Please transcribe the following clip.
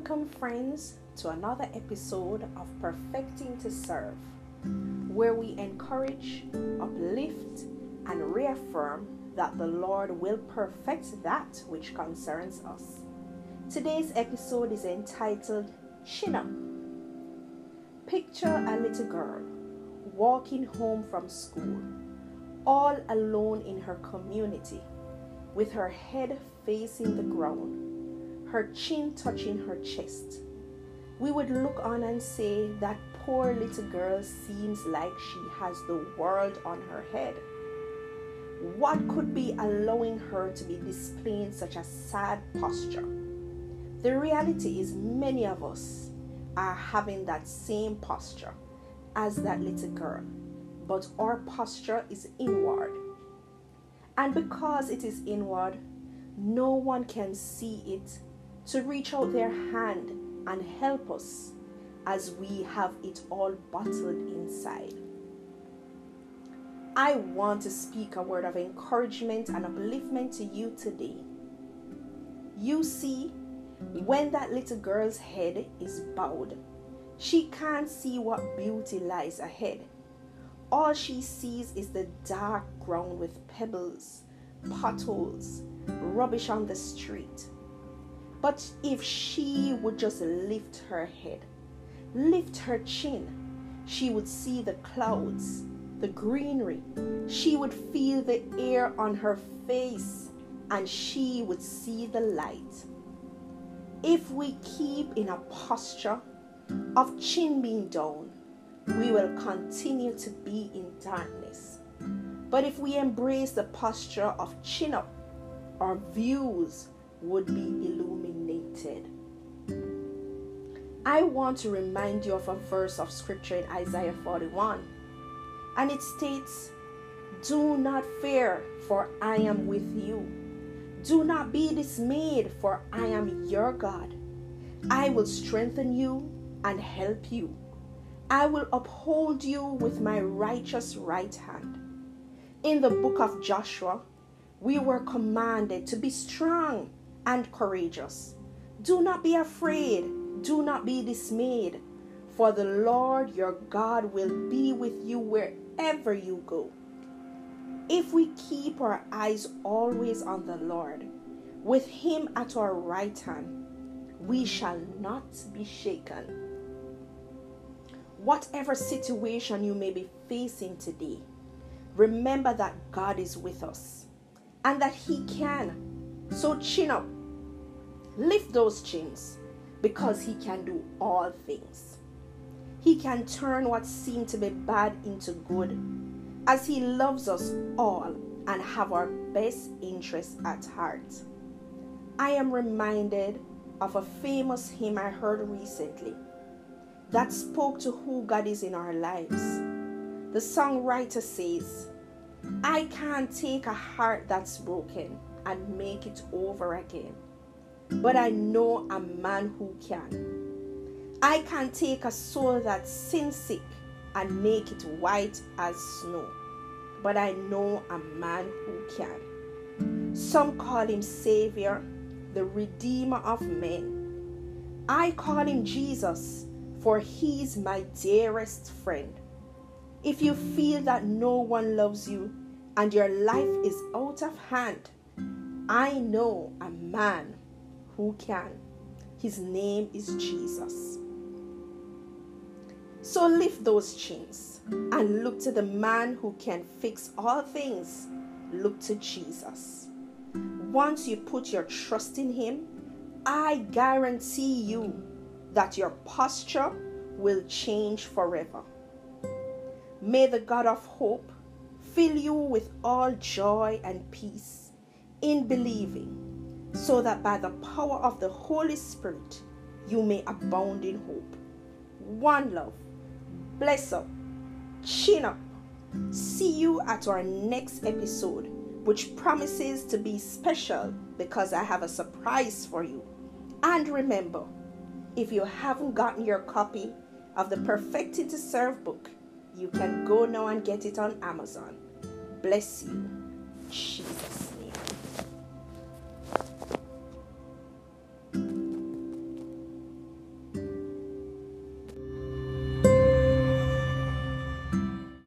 Welcome, friends, to another episode of Perfecting to Serve, where we encourage, uplift, and reaffirm that the Lord will perfect that which concerns us. Today's episode is entitled Chin Up. Picture a little girl walking home from school, all alone in her community, with her head facing the ground her chin touching her chest. We would look on and say that poor little girl seems like she has the world on her head. What could be allowing her to be displaying such a sad posture? The reality is, many of us are having that same posture as that little girl, but our posture is inward. And because it is inward, no one can see it to reach out their hand and help us as we have it all bottled inside. I want to speak a word of encouragement and upliftment to you today. You see, when that little girl's head is bowed, she can't see what beauty lies ahead. All she sees is the dark ground with pebbles, potholes, rubbish on the street but if she would just lift her head, lift her chin, she would see the clouds, the greenery. She would feel the air on her face and she would see the light. If we keep in a posture of chin being down, we will continue to be in darkness. But if we embrace the posture of chin up, our views would be illuminated. I want to remind you of a verse of scripture in Isaiah 41, and it states, Do not fear, for I am with you. Do not be dismayed, for I am your God. I will strengthen you and help you. I will uphold you with my righteous right hand. In the book of Joshua, we were commanded to be strong and courageous. Do not be afraid, do not be dismayed, for the Lord your God will be with you wherever you go. If we keep our eyes always on the Lord, with Him at our right hand, we shall not be shaken. Whatever situation you may be facing today, remember that God is with us and that He can so chin up, lift those chins because He can do all things. He can turn what seemed to be bad into good as He loves us all and have our best interests at heart. I am reminded of a famous hymn I heard recently that spoke to who God is in our lives. The songwriter says, I can't take a heart that's broken and make it over again. But I know a man who can. I can take a soul that's sin sick and make it white as snow. But I know a man who can. Some call him Savior, the Redeemer of men. I call him Jesus, for he's my dearest friend. If you feel that no one loves you and your life is out of hand, I know a man who can. His name is Jesus. So lift those chains and look to the man who can fix all things. Look to Jesus. Once you put your trust in him, I guarantee you that your posture will change forever. May the God of hope fill you with all joy and peace in believing, so that by the power of the Holy Spirit you may abound in hope. One love. Bless up. Chin up. See you at our next episode, which promises to be special because I have a surprise for you. And remember, if you haven't gotten your copy of the Perfected to Serve book, you can go now and get it on Amazon. Bless you.